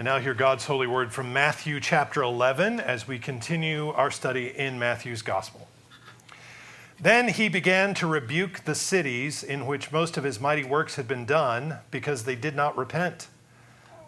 And now, hear God's holy word from Matthew chapter 11 as we continue our study in Matthew's gospel. Then he began to rebuke the cities in which most of his mighty works had been done because they did not repent.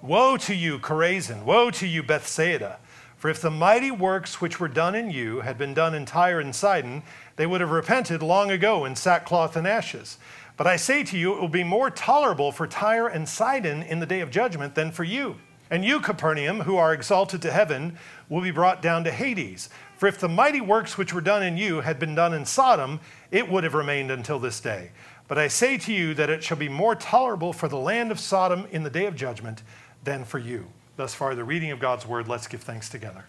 Woe to you, Chorazin! Woe to you, Bethsaida! For if the mighty works which were done in you had been done in Tyre and Sidon, they would have repented long ago in sackcloth and ashes. But I say to you, it will be more tolerable for Tyre and Sidon in the day of judgment than for you. And you, Capernaum, who are exalted to heaven, will be brought down to Hades. For if the mighty works which were done in you had been done in Sodom, it would have remained until this day. But I say to you that it shall be more tolerable for the land of Sodom in the day of judgment than for you. Thus far, the reading of God's word. Let's give thanks together.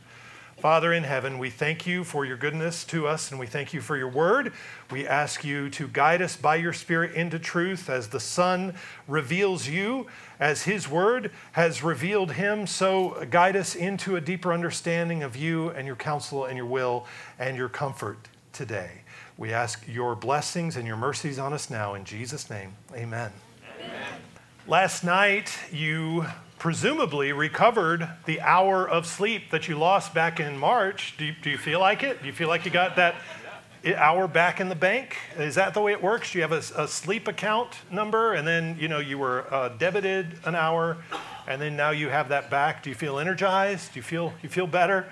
Father in heaven, we thank you for your goodness to us and we thank you for your word. We ask you to guide us by your Spirit into truth as the Son reveals you, as his word has revealed him. So guide us into a deeper understanding of you and your counsel and your will and your comfort today. We ask your blessings and your mercies on us now. In Jesus' name, amen. amen. Last night, you presumably recovered the hour of sleep that you lost back in March. Do you, do you feel like it? Do you feel like you got that hour back in the bank? Is that the way it works? Do you have a, a sleep account number and then you know you were uh, debited an hour and then now you have that back? Do you feel energized? Do you feel you feel better?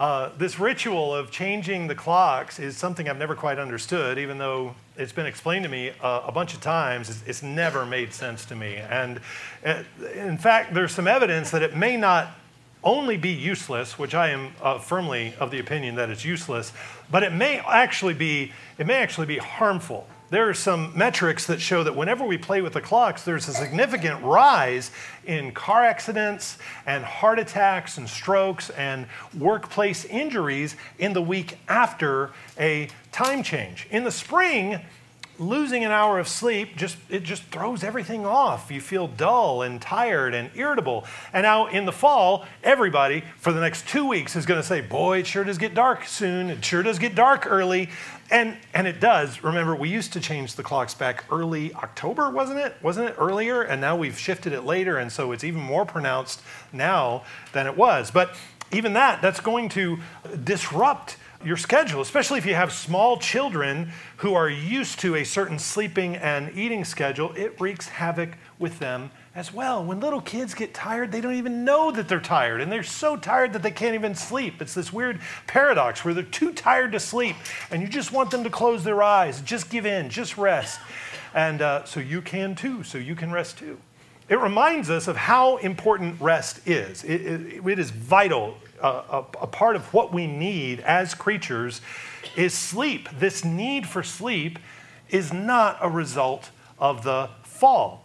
Uh, this ritual of changing the clocks is something I've never quite understood, even though it's been explained to me uh, a bunch of times. It's, it's, never made sense to me. And uh, in fact, there's some evidence that it may not only be useless, which I am uh, firmly of the opinion that it's useless, but it may actually be it may actually be harmful there are some metrics that show that whenever we play with the clocks, there's a significant rise in car accidents and heart attacks and strokes and workplace injuries in the week after a time change. In the spring, losing an hour of sleep just it just throws everything off. You feel dull and tired and irritable. And now in the fall everybody for the next two weeks is going to say boy it sure does get dark soon. It sure does get dark early and and it does. Remember we used to change the clocks back early october wasn't it? Wasn't it earlier? And now we've shifted it later and so it's even more pronounced now than it was. But even that that's going to disrupt your schedule, especially if you have small children who are used to a certain sleeping and eating schedule, it wreaks havoc with them as well. When little kids get tired, they don't even know that they're tired, and they're so tired that they can't even sleep. It's this weird paradox where they're too tired to sleep, and you just want them to close their eyes, just give in, just rest. And uh, so you can too, so you can rest too. It reminds us of how important rest is. it, it, it is vital a, a, part of what we need as creatures is sleep. This need for sleep is not a result of the fall.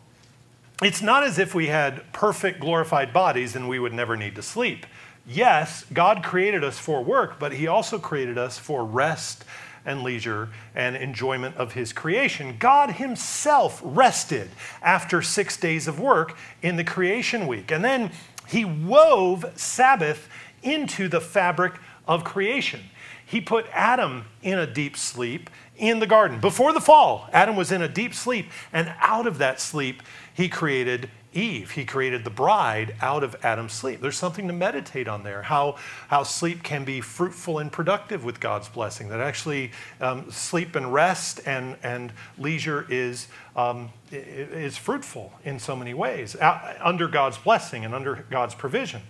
It's not as if we had perfect glorified bodies and we would never need to sleep. Yes, God created us for work, but He also created us for rest and leisure and enjoyment of His creation. God Himself rested after six days of work in the creation week. And then He wove Sabbath into the fabric of creation. He put Adam in a deep sleep in the garden. Before the fall, Adam was in a deep sleep, and out of that sleep, he created Eve. He created the bride out of Adam's sleep. There's something to meditate on there how, how sleep can be fruitful and productive with God's blessing. That actually um, sleep and rest and, and leisure is, um, is fruitful in so many ways uh, under God's blessing and under God's provision.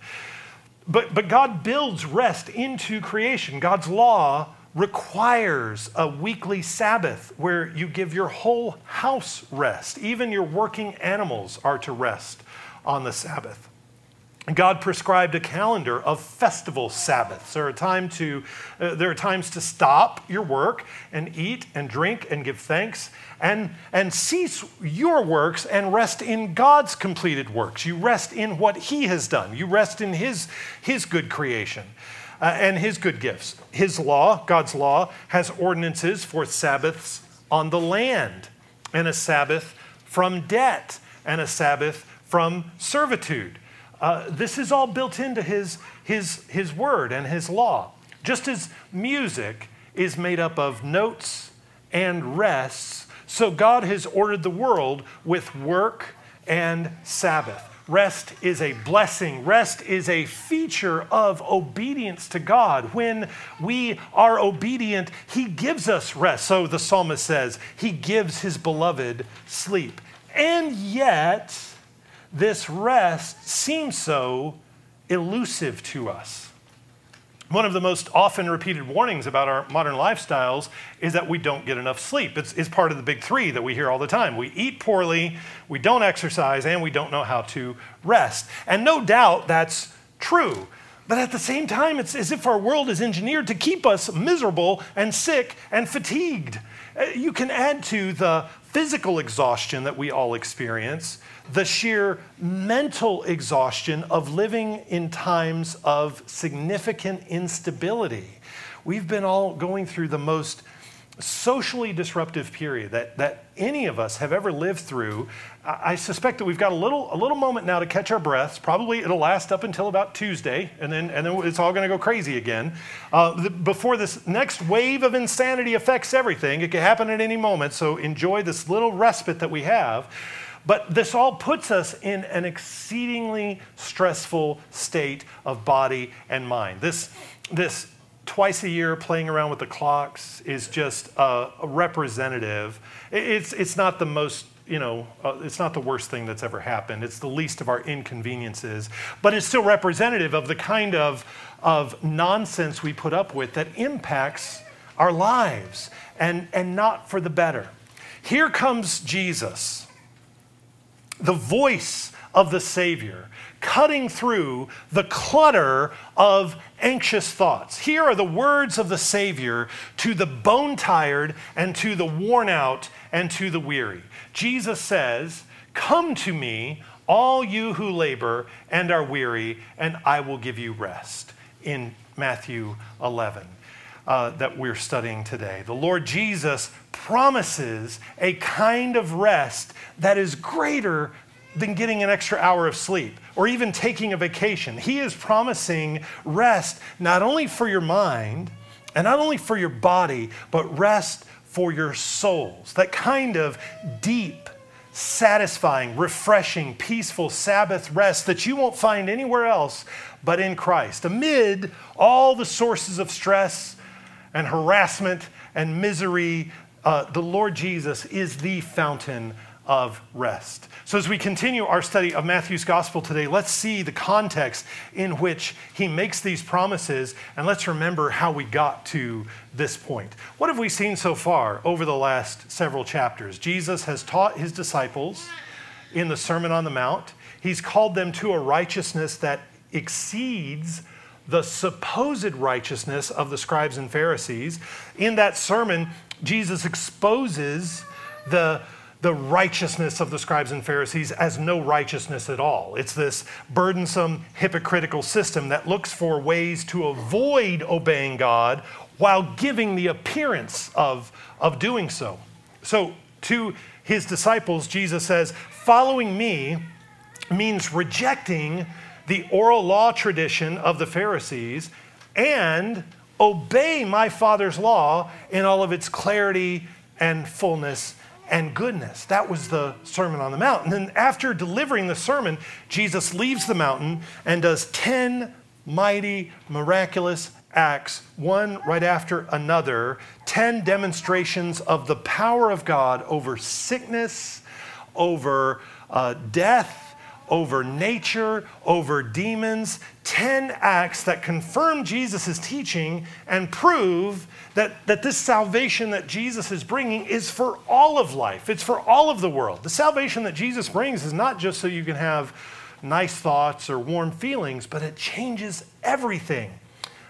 But, but God builds rest into creation. God's law requires a weekly Sabbath where you give your whole house rest. Even your working animals are to rest on the Sabbath. God prescribed a calendar of festival Sabbaths. There are, time to, uh, there are times to stop your work and eat and drink and give thanks and, and cease your works and rest in God's completed works. You rest in what He has done, you rest in His, his good creation. Uh, and his good gifts. His law, God's law, has ordinances for Sabbaths on the land, and a Sabbath from debt, and a Sabbath from servitude. Uh, this is all built into his, his, his word and his law. Just as music is made up of notes and rests, so God has ordered the world with work and Sabbath. Rest is a blessing. Rest is a feature of obedience to God. When we are obedient, He gives us rest. So the psalmist says, He gives His beloved sleep. And yet, this rest seems so elusive to us. One of the most often repeated warnings about our modern lifestyles is that we don't get enough sleep. It's, it's, part of the big three that we hear all the time. We eat poorly, we don't exercise, and we don't know how to rest. And no doubt that's true. But at the same time, it's as if our world is engineered to keep us miserable and sick and fatigued. Uh, you can add to the physical exhaustion that we all experience the sheer mental exhaustion of living in times of significant instability. We've been all going through the most socially disruptive period that, that any of us have ever lived through. I suspect that we've got a little, a little moment now to catch our breaths. Probably it'll last up until about Tuesday, and then, and then it's all going to go crazy again. Uh, the, before this next wave of insanity affects everything, it can happen at any moment, so enjoy this little respite that we have. But this all puts us in an exceedingly stressful state of body and mind. This, this twice a year playing around with the clocks is just a, representative. It's, it's not the most you know, uh, it's not the worst thing that's ever happened. It's the least of our inconveniences, but it's still representative of the kind of, of nonsense we put up with that impacts our lives and, and not for the better. Here comes Jesus the voice of the Savior cutting through the clutter of anxious thoughts. Here are the words of the Savior to the bone tired and to the worn out and to the weary. Jesus says, Come to me, all you who labor and are weary, and I will give you rest. In Matthew 11. Uh, that we're studying today. The Lord Jesus promises a kind of rest that is greater than getting an extra hour of sleep or even taking a vacation. He is promising rest not only for your mind and not only for your body, but rest for your souls. That kind of deep, satisfying, refreshing, peaceful Sabbath rest that you won't find anywhere else but in Christ. Amid all the sources of stress and harassment and misery, uh, the Lord Jesus is the fountain of rest. So, as we continue our study of Matthew's gospel today, let's see the context in which he makes these promises, and let's remember how we got to this point. What have we seen so far over the last several chapters? Jesus has taught his disciples in the Sermon on the Mount, he's called them to a righteousness that exceeds the supposed righteousness of the scribes and Pharisees. In that sermon, Jesus exposes the the righteousness of the scribes and Pharisees as no righteousness at all. It's this burdensome, hypocritical system that looks for ways to avoid obeying God while giving the appearance of, of doing so. So, to his disciples, Jesus says, Following me means rejecting the oral law tradition of the Pharisees and obey my Father's law in all of its clarity and fullness and goodness. That was the Sermon on the Mount. And then after delivering the sermon, Jesus leaves the mountain and does 10 mighty, miraculous acts, one right after another, 10 demonstrations of the power of God over sickness, over uh, death, over nature, over demons, 10 acts that confirm Jesus' teaching and prove that, that this salvation that Jesus is bringing is for all of life, it's for all of the world. The salvation that Jesus brings is not just so you can have nice thoughts or warm feelings, but it changes everything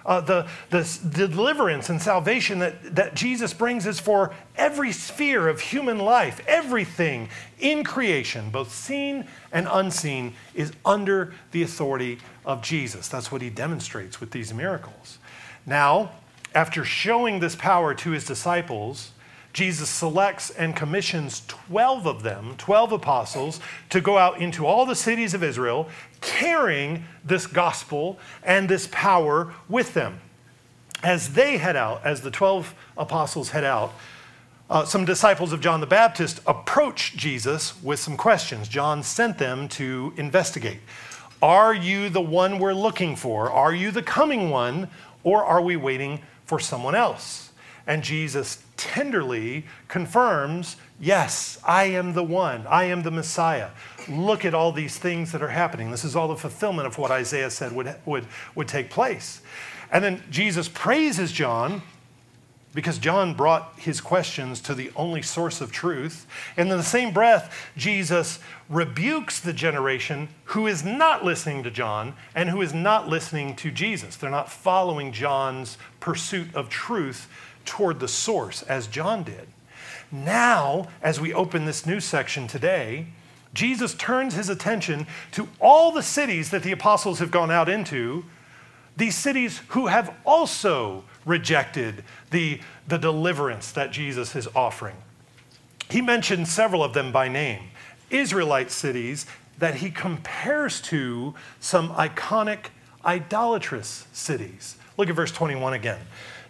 uh, the, the, the deliverance and salvation that, that Jesus brings is for every sphere of human life. Everything in creation, both seen and unseen, is under the authority of Jesus. That's what he demonstrates with these miracles. Now, after showing this power to his disciples, Jesus selects and commissions 12 of them, 12 apostles, to go out into all the cities of Israel carrying this gospel and this power with them. As they head out, as the 12 apostles head out, uh, some disciples of John the Baptist approached Jesus with some questions. John sent them to investigate. Are you the one we're looking for? Are you the coming one? Or are we waiting for someone else? And Jesus tenderly confirms, Yes, I am the one. I am the Messiah. Look at all these things that are happening. This is all the fulfillment of what Isaiah said would, would, would take place. And then Jesus praises John because John brought his questions to the only source of truth. And in the same breath, Jesus rebukes the generation who is not listening to John and who is not listening to Jesus. They're not following John's pursuit of truth toward the source as John did. Now, as we open this new section today, Jesus turns his attention to all the cities that the apostles have gone out into, these cities who have also rejected the, the deliverance that Jesus is offering. He mentions several of them by name Israelite cities that he compares to some iconic idolatrous cities. Look at verse 21 again.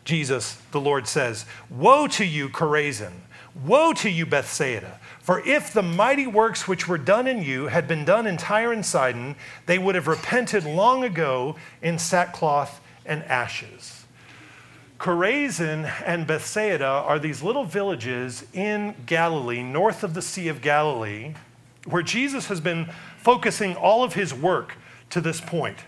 Jesus, the Lord says, Woe to you, Chorazin! Woe to you, Bethsaida! For if the mighty works which were done in you had been done in Tyre and Sidon, they would have repented long ago in sackcloth and ashes. Chorazin and Bethsaida are these little villages in Galilee, north of the Sea of Galilee, where Jesus has been focusing all of his work to this point.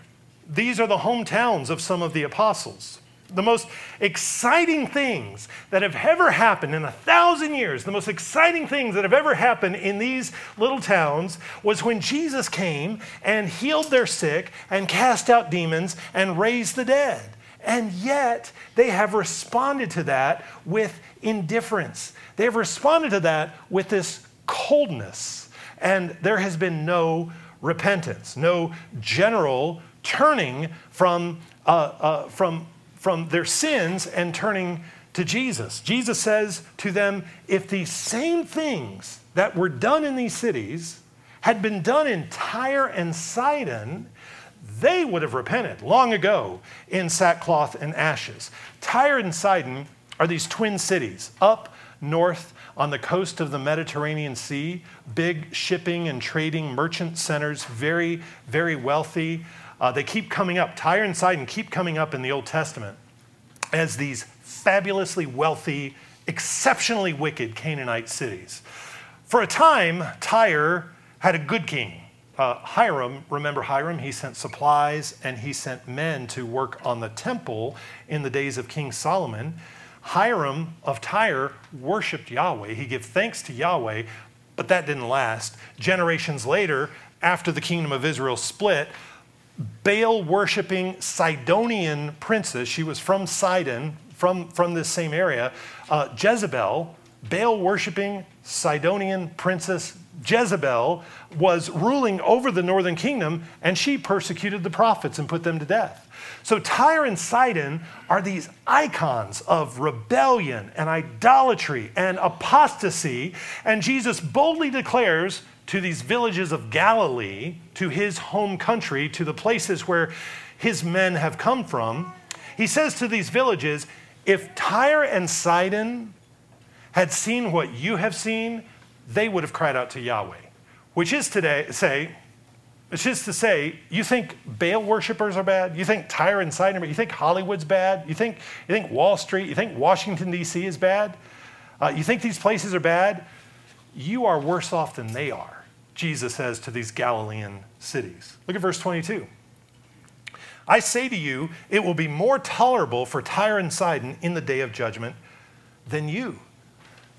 These are the hometowns of some of the apostles. The most exciting things that have ever happened in a thousand years, the most exciting things that have ever happened in these little towns was when Jesus came and healed their sick and cast out demons and raised the dead. And yet, they have responded to that with indifference. They have responded to that with this coldness. And there has been no repentance, no general turning from, uh, uh, from, from their sins and turning to Jesus. Jesus says to them, if these same things that were done in these cities had been done in Tyre and Sidon, they would have repented long ago in sackcloth and ashes. Tyre and Sidon are these twin cities up north on the coast of the Mediterranean Sea, big shipping and trading merchant centers, very, very wealthy. Uh, they keep coming up. Tyre and Sidon keep coming up in the Old Testament as these fabulously wealthy, exceptionally wicked Canaanite cities. For a time, Tyre had a good king uh, Hiram, remember Hiram? He sent supplies and he sent men to work on the temple in the days of King Solomon. Hiram of Tyre worshiped Yahweh. He gave thanks to Yahweh, but that didn't last. Generations later, after the kingdom of Israel split, Baal worshiping Sidonian princess, she was from Sidon, from, from this same area, uh, Jezebel, Baal worshiping Sidonian princess Jezebel was ruling over the northern kingdom, and she persecuted the prophets and put them to death. So Tyre and Sidon are these icons of rebellion and idolatry and apostasy, and Jesus boldly declares to these villages of Galilee, to his home country, to the places where his men have come from, he says to these villages, if Tyre and Sidon had seen what you have seen, they would have cried out to Yahweh, which is today say, it's just to say, you think Baal worshippers are bad? You think Tyre and Sidon, you think Hollywood's bad? You think, you think Wall Street, you think Washington, D.C. is bad? Uh, you think these places are bad? You are worse off than they are, Jesus says to these Galilean cities. Look at verse 22. I say to you, it will be more tolerable for Tyre and Sidon in the day of judgment than you.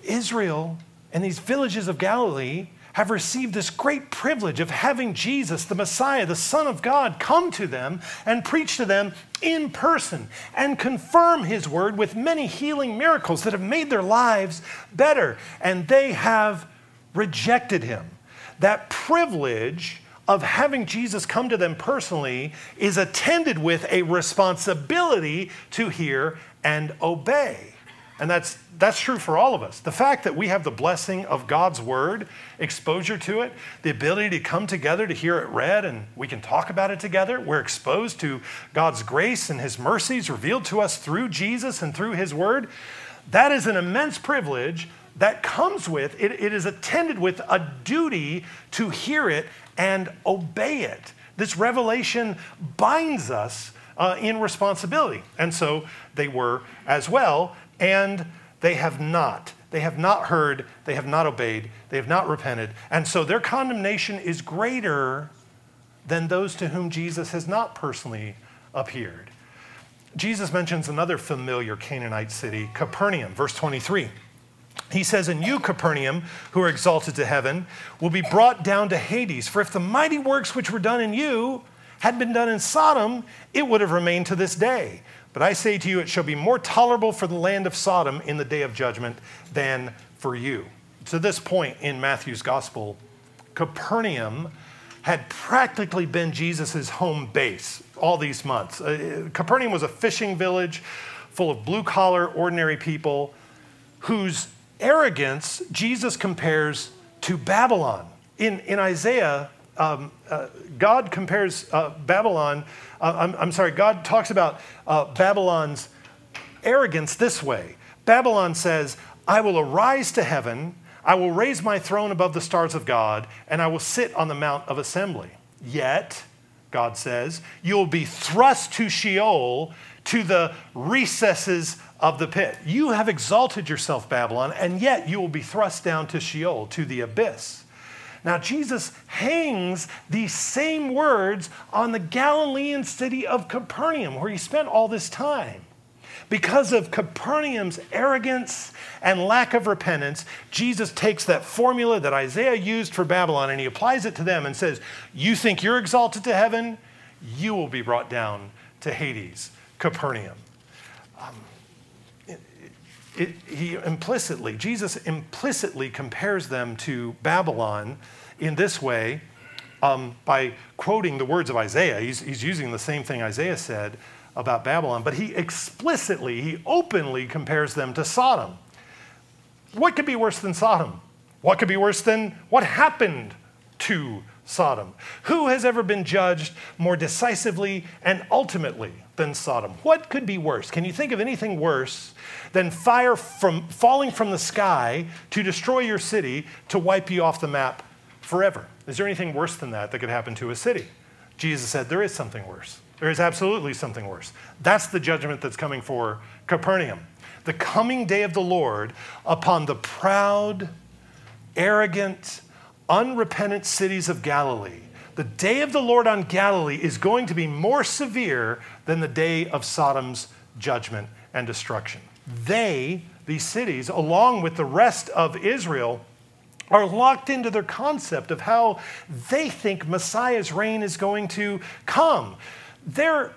Israel and these villages of Galilee have received this great privilege of having Jesus, the Messiah, the Son of God, come to them and preach to them in person and confirm his word with many healing miracles that have made their lives better. And they have rejected him. That privilege of having Jesus come to them personally is attended with a responsibility to hear and obey. And that's, that's true for all of us. The fact that we have the blessing of God's word, exposure to it, the ability to come together to hear it read, and we can talk about it together. We're exposed to God's grace and his mercies revealed to us through Jesus and through his word. That is an immense privilege that comes with, it, it is attended with a duty to hear it and obey it. This revelation binds us uh, in responsibility. And so they were as well, and they have not. They have not heard, they have not obeyed, they have not repented. And so their condemnation is greater than those to whom Jesus has not personally appeared. Jesus mentions another familiar Canaanite city, Capernaum, verse 23. He says, And you, Capernaum, who are exalted to heaven, will be brought down to Hades. For if the mighty works which were done in you had been done in Sodom, it would have remained to this day. But I say to you, it shall be more tolerable for the land of Sodom in the day of judgment than for you. To this point in Matthew's gospel, Capernaum had practically been Jesus' home base all these months. Uh, Capernaum was a fishing village full of blue collar, ordinary people whose arrogance Jesus compares to Babylon. In, in Isaiah, um, uh, God compares uh, Babylon, uh, I'm, I'm, sorry, God talks about uh, Babylon's arrogance this way Babylon says, I will arise to heaven, I will raise my throne above the stars of God, and I will sit on the Mount of Assembly. Yet, God says, you will be thrust to Sheol, to the recesses of the pit. You have exalted yourself, Babylon, and yet you will be thrust down to Sheol, to the abyss. Now, Jesus hangs these same words on the Galilean city of Capernaum, where he spent all this time. Because of Capernaum's arrogance and lack of repentance, Jesus takes that formula that Isaiah used for Babylon and he applies it to them and says, You think you're exalted to heaven? You will be brought down to Hades, Capernaum. Um, it, he implicitly, Jesus implicitly compares them to Babylon in this way um, by quoting the words of Isaiah. He's, he's using the same thing Isaiah said about Babylon, but he explicitly, he openly compares them to Sodom. What could be worse than Sodom? What could be worse than what happened to Sodom? Who has ever been judged more decisively and ultimately than Sodom? What could be worse? Can you think of anything worse than fire from falling from the sky to destroy your city to wipe you off the map forever? Is there anything worse than that that could happen to a city? Jesus said there is something worse. There is absolutely something worse. That's the judgment that's coming for Capernaum. The coming day of the Lord upon the proud, arrogant, unrepentant cities of Galilee. The day of the Lord on Galilee is going to be more severe than the day of Sodom's judgment and destruction. They, these cities, along with the rest of Israel, are locked into their concept of how they think Messiah's reign is going to come. They're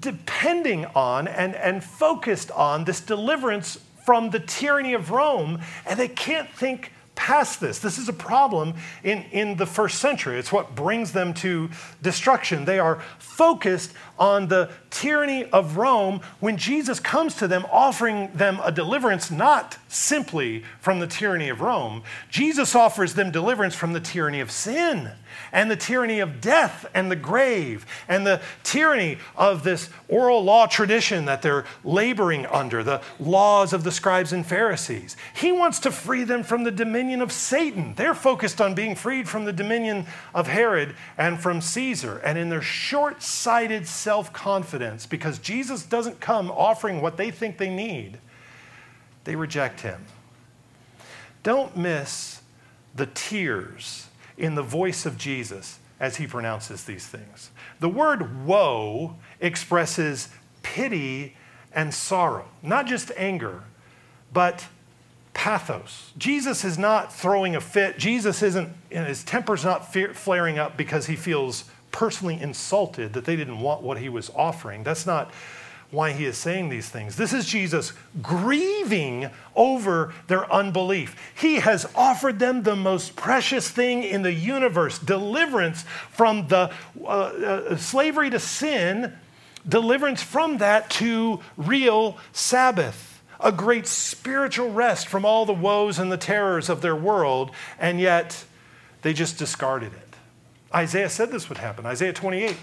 depending on and, and focused on this deliverance from the tyranny of Rome, and they can't think past this. This is a problem in, in the first century. It's what brings them to destruction. They are focused on the tyranny of Rome when Jesus comes to them offering them a deliverance not simply from the tyranny of Rome. Jesus offers them deliverance from the tyranny of sin and the tyranny of death and the grave and the tyranny of this oral law tradition that they're laboring under, the laws of the scribes and Pharisees. He wants to free them from the dominion of Satan. They're focused on being freed from the dominion of Herod and from Caesar. And in their short sighted self confidence, because Jesus doesn't come offering what they think they need, they reject him. Don't miss the tears in the voice of Jesus as he pronounces these things. The word woe expresses pity and sorrow, not just anger, but pathos. Jesus is not throwing a fit. Jesus isn't, his temper's not flaring up because he feels personally insulted that they didn't want what he was offering. That's not why he is saying these things. This is Jesus grieving over their unbelief. He has offered them the most precious thing in the universe deliverance from the uh, uh, slavery to sin, deliverance from that to real Sabbath, a great spiritual rest from all the woes and the terrors of their world, and yet they just discarded it. Isaiah said this would happen. Isaiah 28.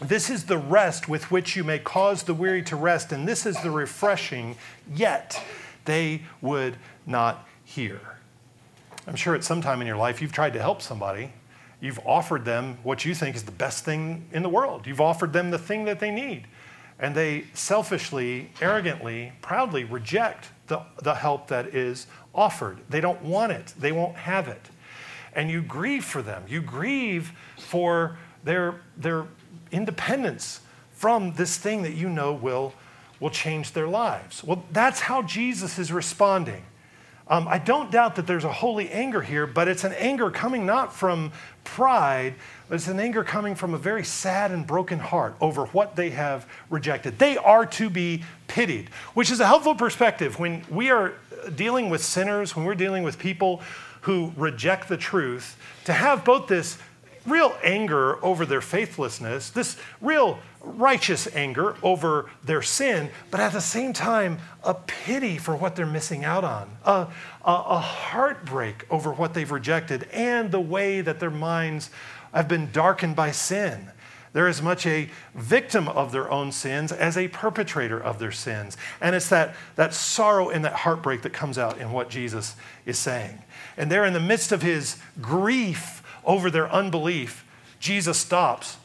This is the rest with which you may cause the weary to rest, and this is the refreshing, yet they would not hear. I'm sure at some time in your life you've tried to help somebody. You've offered them what you think is the best thing in the world. You've offered them the thing that they need. And they selfishly, arrogantly, proudly reject the, the help that is offered. They don't want it, they won't have it. And you grieve for them. You grieve for their, their independence from this thing that you know will, will change their lives. Well, that's how Jesus is responding. Um, I don't doubt that there's a holy anger here, but it's an anger coming not from pride, but it's an anger coming from a very sad and broken heart over what they have rejected. They are to be pitied, which is a helpful perspective when we are dealing with sinners, when we're dealing with people who reject the truth, to have both this real anger over their faithlessness, this real righteous anger over their sin, but at the same time, a pity for what they're missing out on, a, a, a, heartbreak over what they've rejected, and the way that their minds have been darkened by sin. They're as much a victim of their own sins as a perpetrator of their sins. And it's that, that sorrow and that heartbreak that comes out in what Jesus is saying. And there, in the midst of his grief over their unbelief, Jesus stops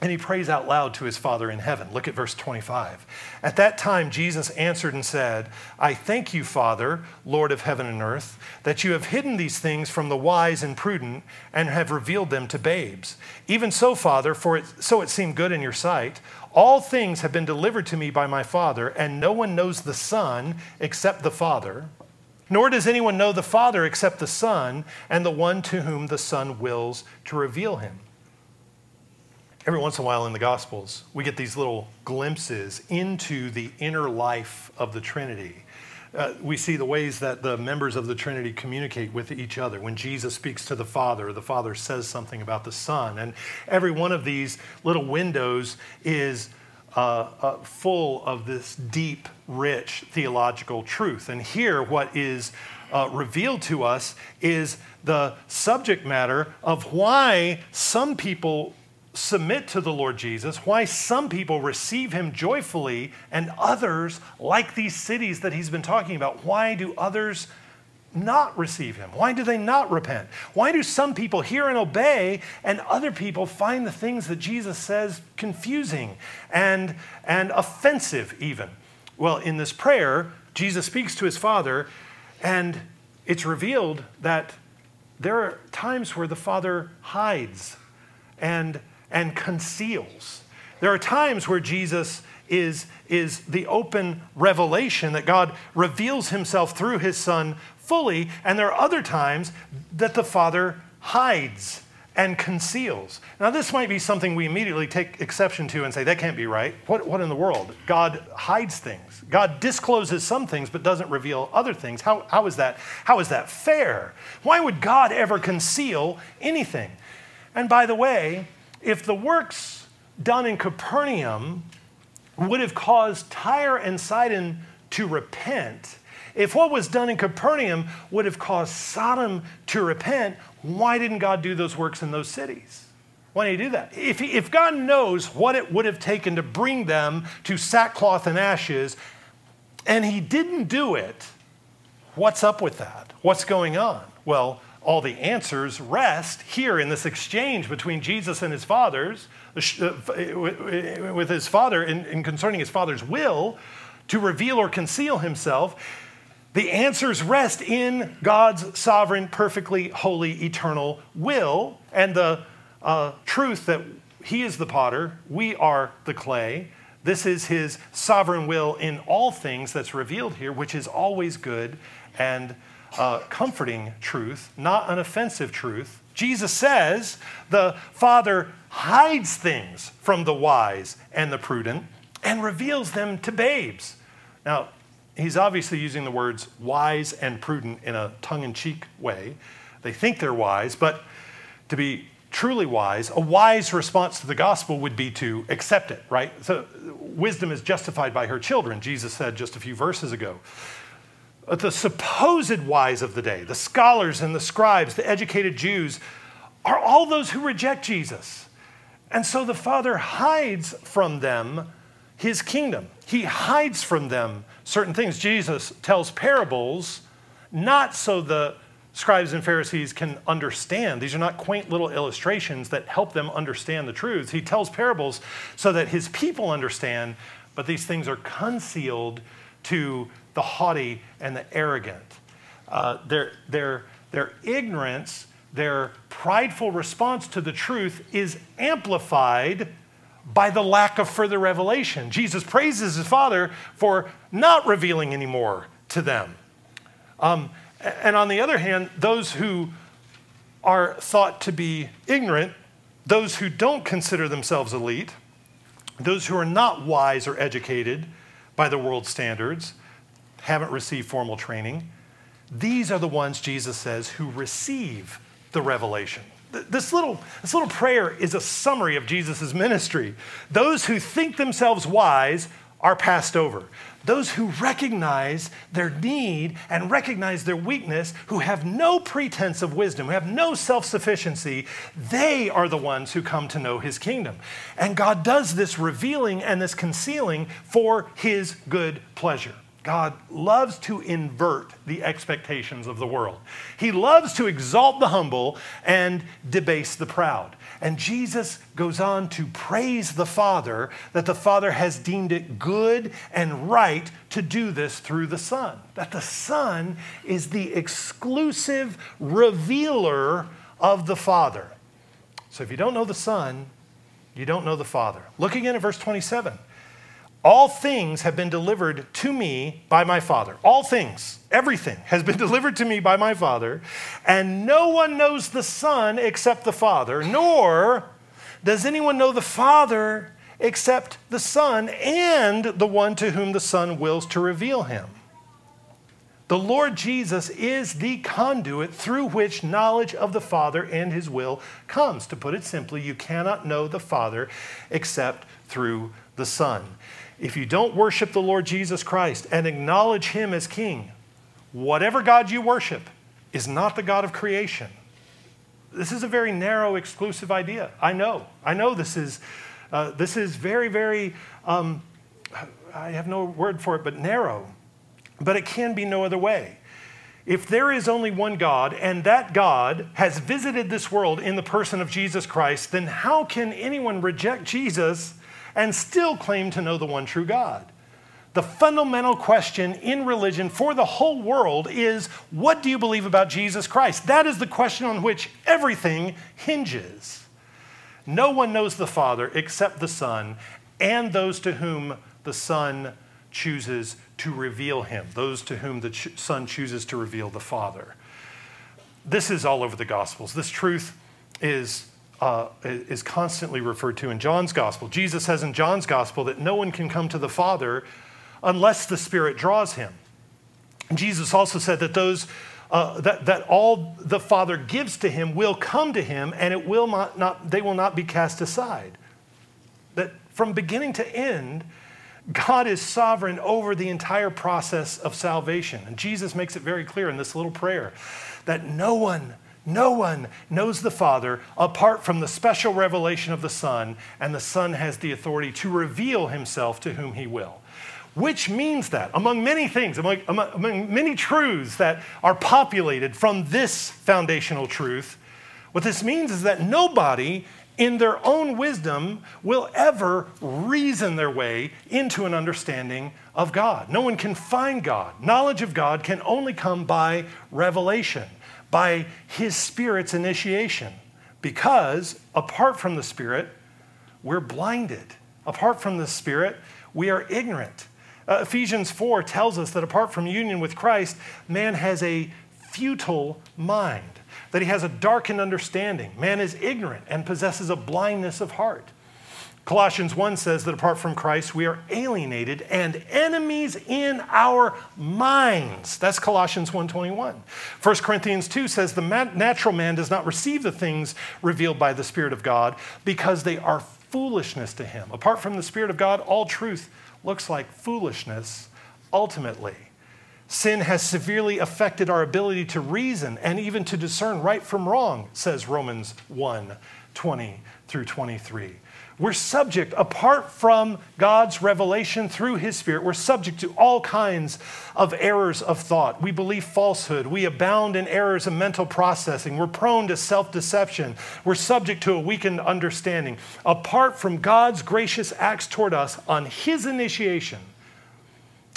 and he prays out loud to his Father in heaven. Look at verse 25. At that time, Jesus answered and said, I thank you, Father, Lord of heaven and earth, that you have hidden these things from the wise and prudent and have revealed them to babes. Even so, Father, for it, so it seemed good in your sight. All things have been delivered to me by my Father, and no one knows the Son except the Father. Nor does anyone know the Father except the Son, and the one to whom the Son wills to reveal him every once in a while in the Gospels, we get these little glimpses into the inner life of the Trinity. Uh, we see the ways that the members of the Trinity communicate with each other. When Jesus speaks to the Father, the Father says something about the Son. And every one of these little windows is uh, uh, full of this deep, rich theological truth. And here, what is uh, revealed to us is the subject matter of why some people submit to the Lord Jesus, why some people receive him joyfully and others, like these cities that he's been talking about, why do others not receive him? Why do they not repent? Why do some people hear and obey and other people find the things that Jesus says confusing and, and offensive, even? Well, in this prayer, Jesus speaks to his Father, and it's revealed that there are times where the Father hides and and conceals. There are times where Jesus is, is the open revelation that God reveals himself through his Son fully, and there are other times that the Father hides and conceals. Now, this might be something we immediately take exception to and say, that can't be right. What, what in the world? God hides things. God discloses some things but doesn't reveal other things. How, how, is, that, how is that fair? Why would God ever conceal anything? And by the way, if the works done in Capernaum would have caused Tyre and Sidon to repent, if what was done in Capernaum would have caused Sodom to repent, why didn't God do those works in those cities? Why did he do that? If, he, if God knows what it would have taken to bring them to sackcloth and ashes, and he didn't do it, what's up with that? What's going on? Well, all the answers rest here in this exchange between Jesus and his fathers, uh, with his father, in, concerning his father's will to reveal or conceal himself. The answers rest in God's sovereign, perfectly holy, eternal will and the uh, truth that He is the potter, we are the clay. This is His sovereign will in all things that's revealed here, which is always good and uh, comforting truth, not an offensive truth. Jesus says the Father hides things from the wise and the prudent and reveals them to babes. Now, he's obviously using the words wise and prudent in a tongue in cheek way. They think they're wise, but to be truly wise, a wise response to the gospel would be to accept it, right? So, wisdom is justified by her children, Jesus said just a few verses ago the supposed wise of the day, the scholars and the scribes, the educated Jews, are all those who reject Jesus. And so the Father hides from them his kingdom. He hides from them certain things. Jesus tells parables not so the scribes and Pharisees can understand. These are not quaint little illustrations that help them understand the truths. He tells parables so that his people understand, but these things are concealed to the haughty and the arrogant. Uh, their, their, their ignorance, their prideful response to the truth is amplified by the lack of further revelation. Jesus praises his Father for not revealing anymore to them. Um, and on the other hand, those who are thought to be ignorant, those who don't consider themselves elite, those who are not wise or educated by the world standards, haven't received formal training, these are the ones, Jesus says, who receive the revelation. This little, this little prayer is a summary of Jesus' ministry. Those who think themselves wise are passed over. Those who recognize their need and recognize their weakness, who have no pretense of wisdom, who have no self sufficiency, they are the ones who come to know his kingdom. And God does this revealing and this concealing for his good pleasure. God loves to invert the expectations of the world. He loves to exalt the humble and debase the proud. And Jesus goes on to praise the Father that the Father has deemed it good and right to do this through the Son. That the Son is the exclusive revealer of the Father. So if you don't know the Son, you don't know the Father. Look again at verse 27. All things have been delivered to me by my Father. All things, everything has been delivered to me by my Father, and no one knows the Son except the Father, nor does anyone know the Father except the Son and the one to whom the Son wills to reveal him. The Lord Jesus is the conduit through which knowledge of the Father and his will comes. To put it simply, you cannot know the Father except through the Son. If you don't worship the Lord Jesus Christ and acknowledge Him as King, whatever God you worship is not the God of creation. This is a very narrow, exclusive idea. I know. I know this is, uh, this is very, very, um, I have no word for it, but narrow. But it can be no other way. If there is only one God and that God has visited this world in the person of Jesus Christ, then how can anyone reject Jesus and still claim to know the one true God. The fundamental question in religion for the whole world is what do you believe about Jesus Christ? That is the question on which everything hinges. No one knows the Father except the Son and those to whom the Son chooses to reveal him, those to whom the Son chooses to reveal the Father. This is all over the Gospels. This truth is uh, is constantly referred to in John's gospel. Jesus says in John's gospel that no one can come to the Father unless the Spirit draws him. Jesus also said that those uh, that, that all the Father gives to him will come to him, and it will not, not they will not be cast aside. That from beginning to end, God is sovereign over the entire process of salvation. And Jesus makes it very clear in this little prayer that no one no one knows the Father apart from the special revelation of the Son, and the Son has the authority to reveal himself to whom he will. Which means that, among many things, among, among, many truths that are populated from this foundational truth, what this means is that nobody in their own wisdom will ever reason their way into an understanding of God. No one can find God. Knowledge of God can only come by revelation by His Spirit's initiation. Because apart from the Spirit, we're blinded. Apart from the Spirit, we are ignorant. Uh, Ephesians 4 tells us that apart from union with Christ, man has a futile mind, that he has a darkened understanding. Man is ignorant and possesses a blindness of heart. Colossians 1 says that apart from Christ, we are alienated and enemies in our minds. That's Colossians 1:21. 1 Corinthians 2 says the natural man does not receive the things revealed by the Spirit of God because they are foolishness to him. Apart from the Spirit of God, all truth looks like foolishness ultimately. Sin has severely affected our ability to reason and even to discern right from wrong, says Romans 1 20 through 23. We're subject, apart from God's revelation through His Spirit, we're subject to all kinds of errors of thought. We believe falsehood. We abound in errors of mental processing. We're prone to self deception. We're subject to a weakened understanding. Apart from God's gracious acts toward us on His initiation,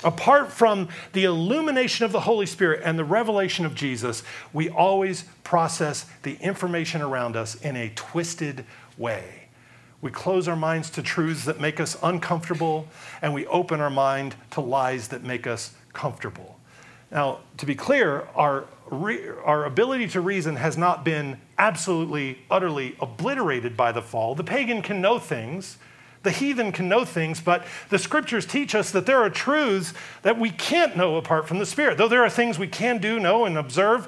apart from the illumination of the Holy Spirit and the revelation of Jesus, we always process the information around us in a twisted way. We close our minds to truths that make us uncomfortable, and we open our mind to lies that make us comfortable. Now, to be clear, our, re- our ability to reason has not been absolutely, utterly obliterated by the fall. The pagan can know things, the heathen can know things, but the scriptures teach us that there are truths that we can't know apart from the Spirit. Though there are things we can do, know, and observe,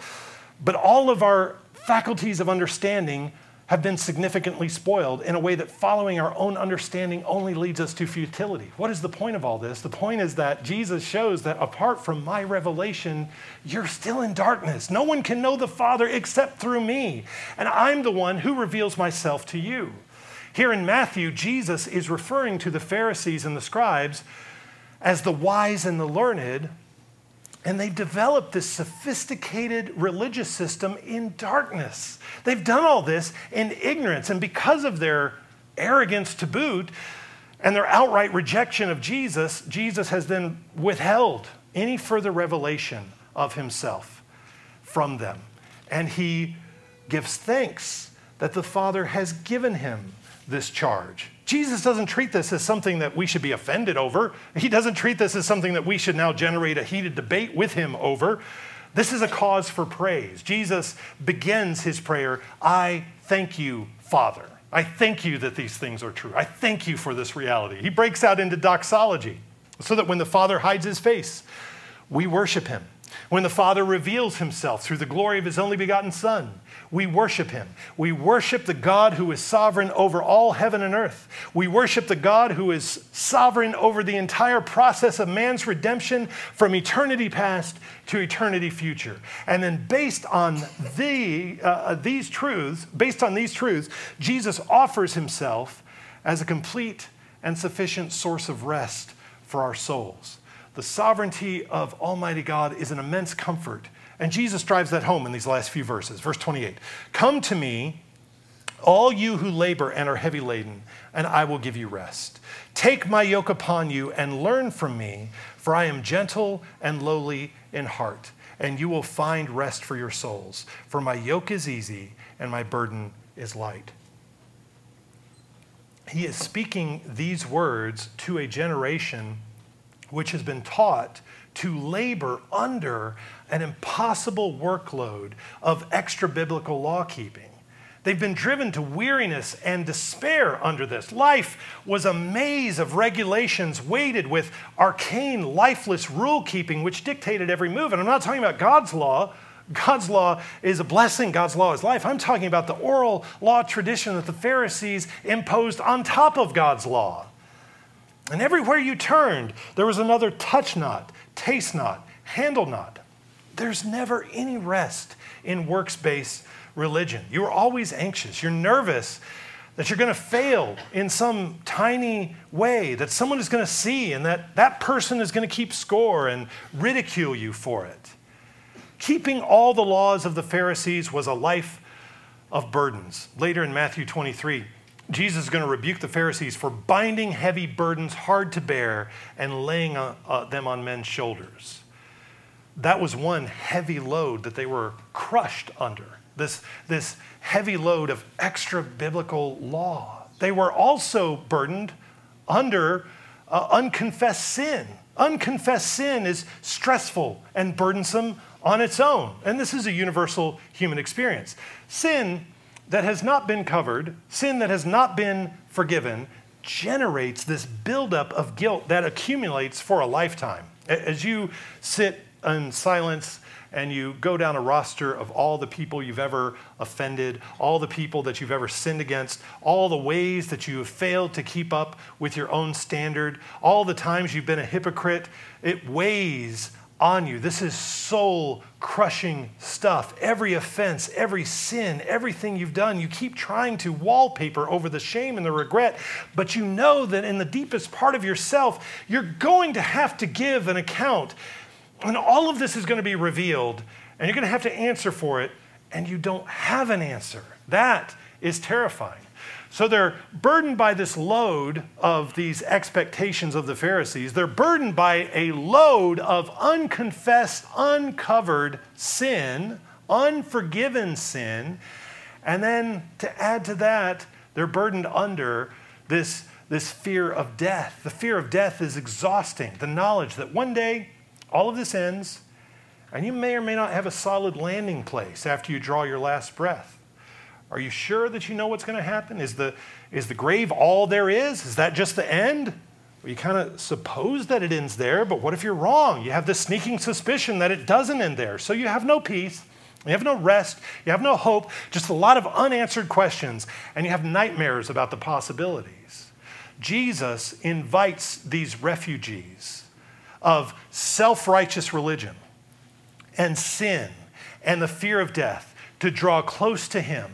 but all of our faculties of understanding have been significantly spoiled in a way that following our own understanding only leads us to futility. What is the point of all this? The point is that Jesus shows that apart from my revelation, you're still in darkness. No one can know the Father except through me, and I'm the one who reveals myself to you. Here in Matthew, Jesus is referring to the Pharisees and the scribes as the wise and the learned and they've developed this sophisticated religious system in darkness. They've done all this in ignorance. And because of their arrogance to boot and their outright rejection of Jesus, Jesus has then withheld any further revelation of himself from them. And he gives thanks that the Father has given him this charge. Jesus doesn't treat this as something that we should be offended over. He doesn't treat this as something that we should now generate a heated debate with him over. This is a cause for praise. Jesus begins his prayer I thank you, Father. I thank you that these things are true. I thank you for this reality. He breaks out into doxology so that when the Father hides his face, we worship him. When the Father reveals himself through the glory of his only begotten Son, we worship him. We worship the God who is sovereign over all heaven and earth. We worship the God who is sovereign over the entire process of man's redemption from eternity past to eternity future. And then, based on the, uh, uh these truths, based on these truths, Jesus offers himself as a complete and sufficient source of rest for our souls. The sovereignty of Almighty God is an immense comfort and Jesus drives that home in these last few verses. Verse 28 Come to me, all you who labor and are heavy laden, and I will give you rest. Take my yoke upon you and learn from me, for I am gentle and lowly in heart, and you will find rest for your souls. For my yoke is easy and my burden is light. He is speaking these words to a generation which has been taught to labor under an impossible workload of extra biblical law keeping. They've been driven to weariness and despair under this. Life was a maze of regulations weighted with arcane, lifeless rule keeping, which dictated every move. And I'm not talking about God's law. God's law is a blessing, God's law is life. I'm talking about the oral law tradition that the Pharisees imposed on top of God's law. And everywhere you turned, there was another touch not, taste not, handle not. There's never any rest in works based religion. You're always anxious. You're nervous that you're going to fail in some tiny way, that someone is going to see, and that that person is going to keep score and ridicule you for it. Keeping all the laws of the Pharisees was a life of burdens. Later in Matthew 23, Jesus is going to rebuke the Pharisees for binding heavy burdens hard to bear and laying uh, uh, them on men's shoulders. That was one heavy load that they were crushed under, this, this heavy load of extra biblical law. They were also burdened under uh, unconfessed sin. Unconfessed sin is stressful and burdensome on its own, and this is a universal human experience. Sin that has not been covered, sin that has not been forgiven, generates this buildup of guilt that accumulates for a lifetime. As you sit in silence and you go down a roster of all the people you've ever offended, all the people that you've ever sinned against, all the ways that you have failed to keep up with your own standard, all the times you've been a hypocrite, it weighs on you. This is soul crushing stuff. Every offense, every sin, everything you've done, you keep trying to wallpaper over the shame and the regret, but you know that in the deepest part of yourself, you're going to have to give an account. And all of this is going to be revealed, and you're going to have to answer for it, and you don't have an answer. That is terrifying. So they're burdened by this load of these expectations of the Pharisees. They're burdened by a load of unconfessed, uncovered sin, unforgiven sin. And then to add to that, they're burdened under this, this fear of death. The fear of death is exhausting. The knowledge that one day all of this ends, and you may or may not have a solid landing place after you draw your last breath. Are you sure that you know what's going to happen? Is the, is the grave all there is? Is that just the end? Well, you kind of suppose that it ends there, but what if you're wrong? You have this sneaking suspicion that it doesn't end there. So you have no peace, you have no rest, you have no hope, just a lot of unanswered questions, and you have nightmares about the possibilities. Jesus invites these refugees of self righteous religion and sin and the fear of death to draw close to him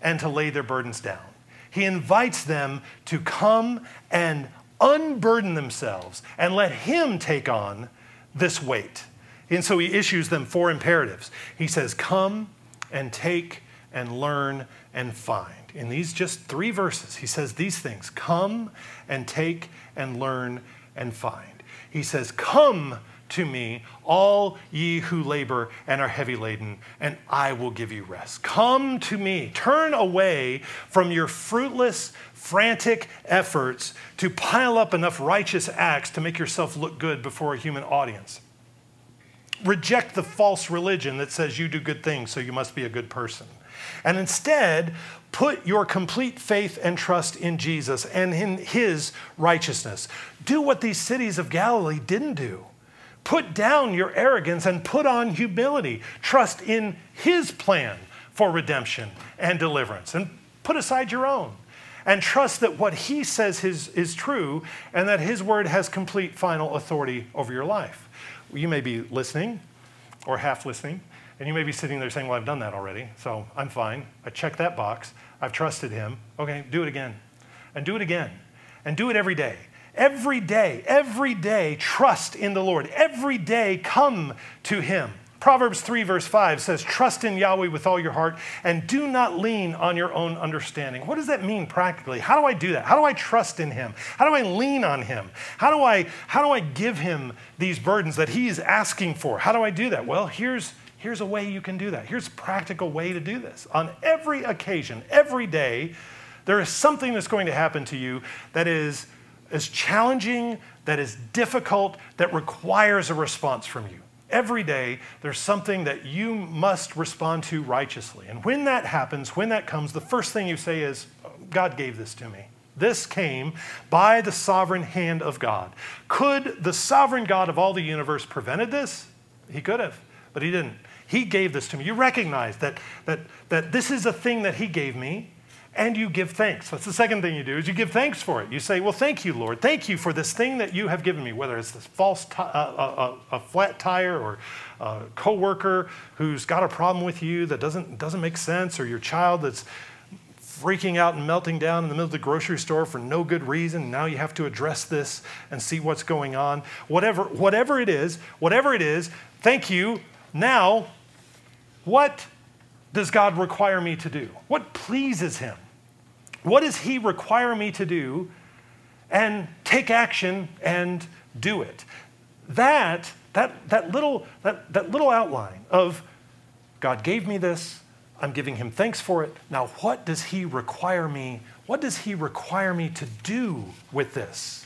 and to lay their burdens down. He invites them to come and unburden themselves and let Him take on this weight. And so He issues them four imperatives. He says, Come and take and learn and find. In these just three verses, He says these things Come and take and learn and find. He says, Come to me, all ye who labor and are heavy laden, and I will give you rest. Come to me. Turn away from your fruitless, frantic efforts to pile up enough righteous acts to make yourself look good before a human audience. Reject the false religion that says you do good things, so you must be a good person. And instead, put your complete faith and trust in Jesus and in his righteousness. Do what these cities of Galilee didn't do. Put down your arrogance and put on humility. Trust in His plan for redemption and deliverance and put aside your own. And trust that what He says is, is true and that His word has complete final authority over your life. You may be listening or half listening, and you may be sitting there saying, Well, I've done that already, so I'm fine. I checked that box. I've trusted Him. Okay, do it again. And do it again. And do it every day. Every day, every day, trust in the Lord. Every day, come to Him. Proverbs 3, verse 5 says, Trust in Yahweh with all your heart and do not lean on your own understanding. What does that mean practically? How do I do that? How do I trust in Him? How do I lean on Him? How do I, how do I give Him these burdens that He is asking for? How do I do that? Well, here's, here's a way you can do that. Here's a practical way to do this. On every occasion, every day, there is something that's going to happen to you that is is challenging, that is difficult, that requires a response from you. Every day, there's something that you must respond to righteously. And when that happens, when that comes, the first thing you say is, God gave this to me. This came by the sovereign hand of God. Could the sovereign God of all the universe prevented this? He could have, but he didn't. He gave this to me. You recognize that, that, that this is a thing that he gave me and you give thanks. That's the second thing you do is you give thanks for it. You say, "Well, thank you, Lord. Thank you for this thing that you have given me, whether it's this false t- uh, uh, uh, a flat tire or a coworker who's got a problem with you that doesn't doesn't make sense, or your child that's freaking out and melting down in the middle of the grocery store for no good reason. Now you have to address this and see what's going on. Whatever whatever it is, whatever it is, thank you. Now, what does God require me to do? What pleases Him? What does He require me to do? And take action and do it. That, that, that, little, that, that little outline of God gave me this, I'm giving Him thanks for it. Now, what does He require me? What does He require me to do with this?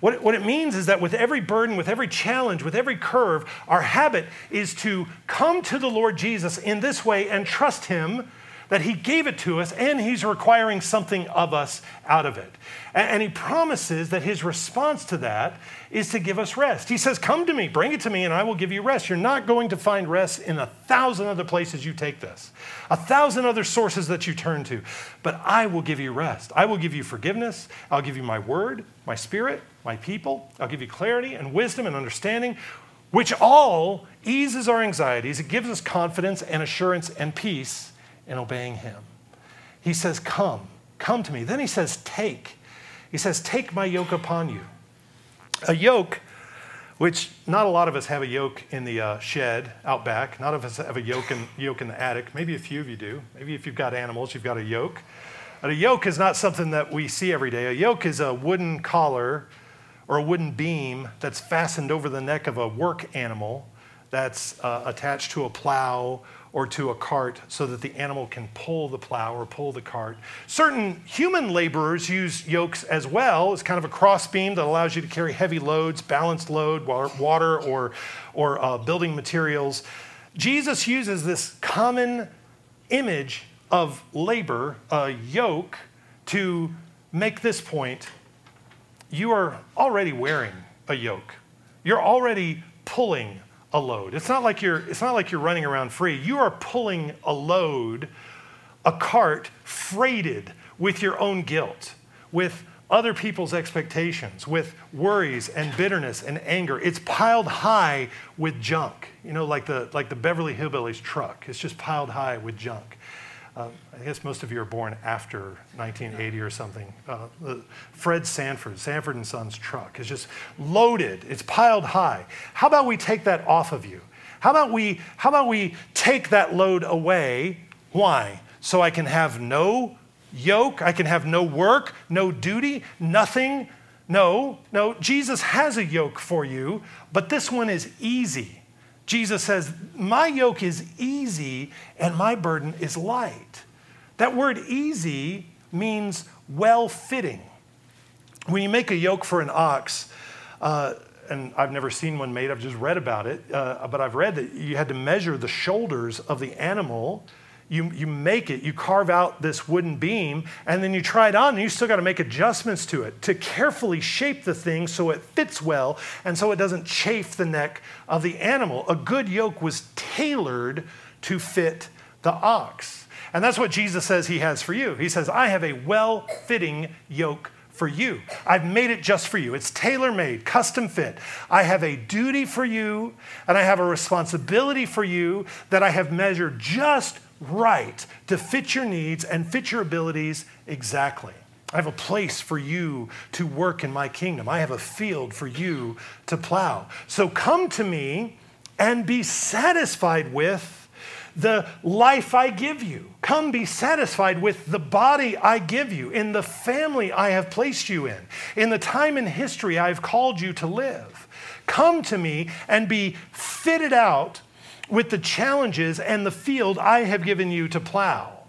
What it, what it means is that with every burden, with every challenge, with every curve, our habit is to come to the Lord Jesus in this way and trust Him that He gave it to us and He's requiring something of us out of it. And, He promises that His response to that is to give us rest. He says, Come to me, bring it to me, and I will give you rest. You're not going to find rest in a thousand other places you take this, a thousand other sources that you turn to, but I will give you rest. I will give you forgiveness. I'll give you my word, my spirit, my people. I'll give you clarity and wisdom and understanding. which all eases our anxieties. It gives us confidence and assurance and peace in obeying Him. He says, Come, come to me. Then He says, Take. He says, Take my yoke upon you. A yoke, which not a lot of us have a yoke in the uh, shed out back. Not of us have a yoke in, yoke in the attic. Maybe a few of you do. Maybe if you've got animals, you've got a yoke. But a yoke is not something that we see every day. A yoke is a wooden collar or a wooden beam that's fastened over the neck of a work animal that's uh, attached to a plow or to a cart so that the animal can pull the plow or pull the cart. Certain human laborers use yokes as well. It's kind of a crossbeam that allows you to carry heavy loads, balanced load, water or, or uh, building materials. Jesus uses this common image of labor, a yoke, to make this point you are already wearing a yoke. You're already pulling a load. It's not like you're, it's not like you're running around free. You are pulling a load, a cart freighted with your own guilt, with other people's expectations, with worries and bitterness and anger. It's piled high with junk. You know, like the, like the Beverly Hillbillies truck. It's just piled high with junk. Uh, I guess most of you are born after 1980 or something. Uh, Fred Sanford, Sanford and Sons truck is just loaded. It's piled high. How about we take that off of you? How about we, how about we take that load away? Why? So I can have no yoke, I can have no work, no duty, nothing. No, no, Jesus has a yoke for you, but this one is easy. Jesus says, My yoke is easy and my burden is light. That word easy means well fitting. When you make a yoke for an ox, uh, and I've never seen one made, I've just read about it, uh, but I've read that you had to measure the shoulders of the animal you, you make it, you carve out this wooden beam, and then you try it on, and you still got to make adjustments to it to carefully shape the thing so it fits well and so it doesn't chafe the neck of the animal. A good yoke was tailored to fit the ox. And that's what Jesus says he has for you. He says, I have a well fitting yoke for you. I've made it just for you. It's tailor made, custom fit. I have a duty for you, and I have a responsibility for you that I have measured just right to fit your needs and fit your abilities exactly. I have a place for you to work in my kingdom. I have a field for you to plow. So come to me and be satisfied with the life I give you. Come be satisfied with the body I give you, in the family I have placed you in, in the time in history I've called you to live. Come to me and be fitted out with the challenges and the field I have given you to plow.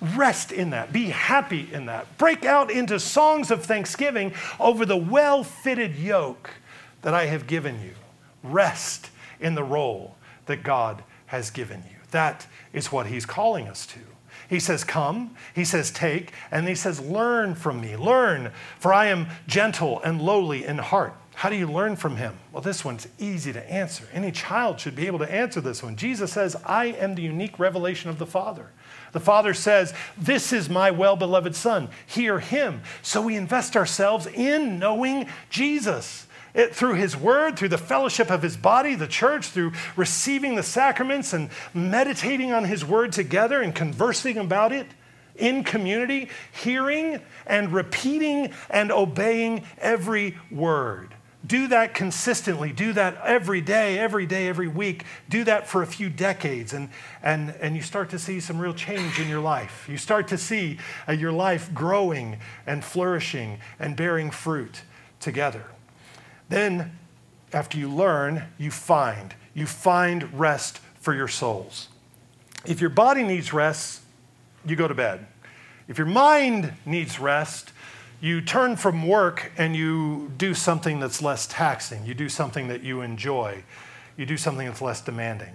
Rest in that. Be happy in that. Break out into songs of thanksgiving over the well fitted yoke that I have given you. Rest in the role that God has given you. That is what He's calling us to. He says, Come, He says, Take, and He says, Learn from me. Learn, for I am gentle and lowly in heart how do you learn from him? Well, this one's easy to answer. Any child should be able to answer this one. Jesus says, I am the unique revelation of the Father. The Father says, This is my well beloved Son. Hear him. So we invest ourselves in knowing Jesus. It, through his word, through the fellowship of his body, the church, through receiving the sacraments and meditating on his word together and conversing about it in community, hearing and repeating and obeying every word. Do that consistently. Do that every day, every day, every week. Do that for a few decades, and, and, and you start to see some real change in your life. You start to see uh, your life growing and flourishing and bearing fruit together. Then, after you learn, you find. You find rest for your souls. If your body needs rest, you go to bed. If your mind needs rest, you turn from work and you do something that's less taxing. You do something that you enjoy. You do something that's less demanding.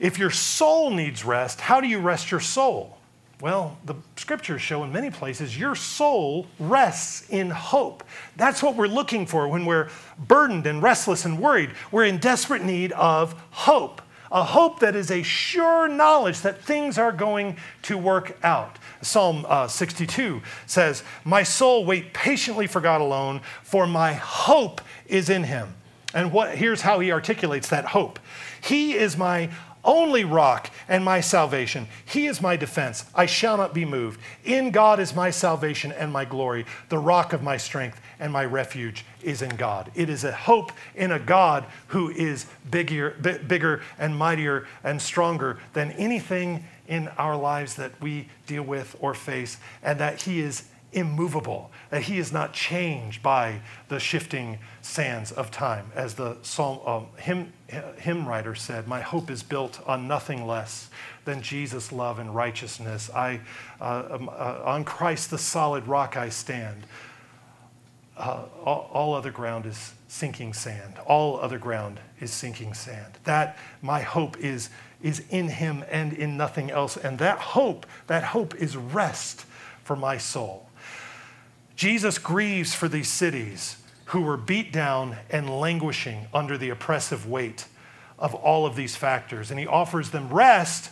If your soul needs rest, how do you rest your soul? Well, the scriptures show in many places your soul rests in hope. That's what we're looking for when we're burdened and restless and worried. We're in desperate need of hope a hope that is a sure knowledge that things are going to work out. Psalm uh, 62 says, My soul wait patiently for God alone, for my hope is in him. And what, here's how he articulates that hope He is my only rock and my salvation. He is my defense. I shall not be moved. In God is my salvation and my glory. The rock of my strength and my refuge is in God. It is a hope in a God who is bigger, bigger and mightier and stronger than anything in our lives that we deal with or face, and that He is immovable, that he is not changed by the shifting sands of time. As the psalm, um, hymn, hymn writer said, My hope is built on nothing less than Jesus' love and righteousness. I, uh, um, uh, on Christ, the solid rock, I stand. Uh, all, all other ground is sinking sand. All other ground is sinking sand. That my hope is, is in him and in nothing else. And that hope, that hope is rest for my soul. Jesus grieves for these cities who were beat down and languishing under the oppressive weight of all of these factors. And he offers them rest,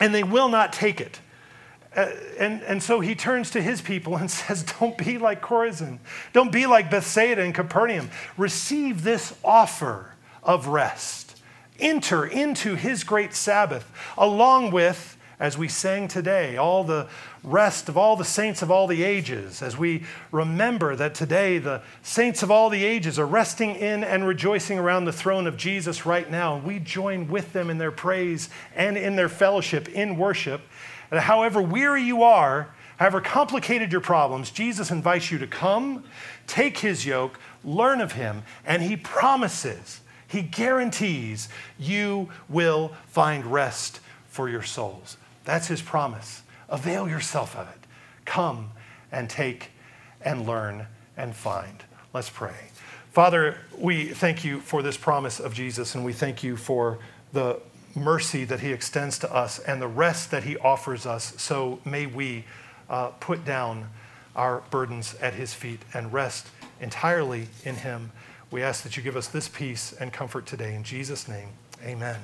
and they will not take it. Uh, and, and so he turns to his people and says, Don't be like Chorazin. Don't be like Bethsaida and Capernaum. Receive this offer of rest. Enter into his great Sabbath, along with as we sang today, all the rest of all the saints of all the ages, as we remember that today the saints of all the ages are resting in and rejoicing around the throne of Jesus right now. And we join with them in their praise and in their fellowship in worship. However weary you are, however complicated your problems, Jesus invites you to come, take his yoke, learn of him, and he promises, he guarantees you will find rest for your souls. That's his promise. Avail yourself of it. Come and take and learn and find. Let's pray. Father, we thank you for this promise of Jesus, and we thank you for the mercy that he extends to us and the rest that he offers us. So may we uh, put down our burdens at his feet and rest entirely in him. We ask that you give us this peace and comfort today. In Jesus' name, amen.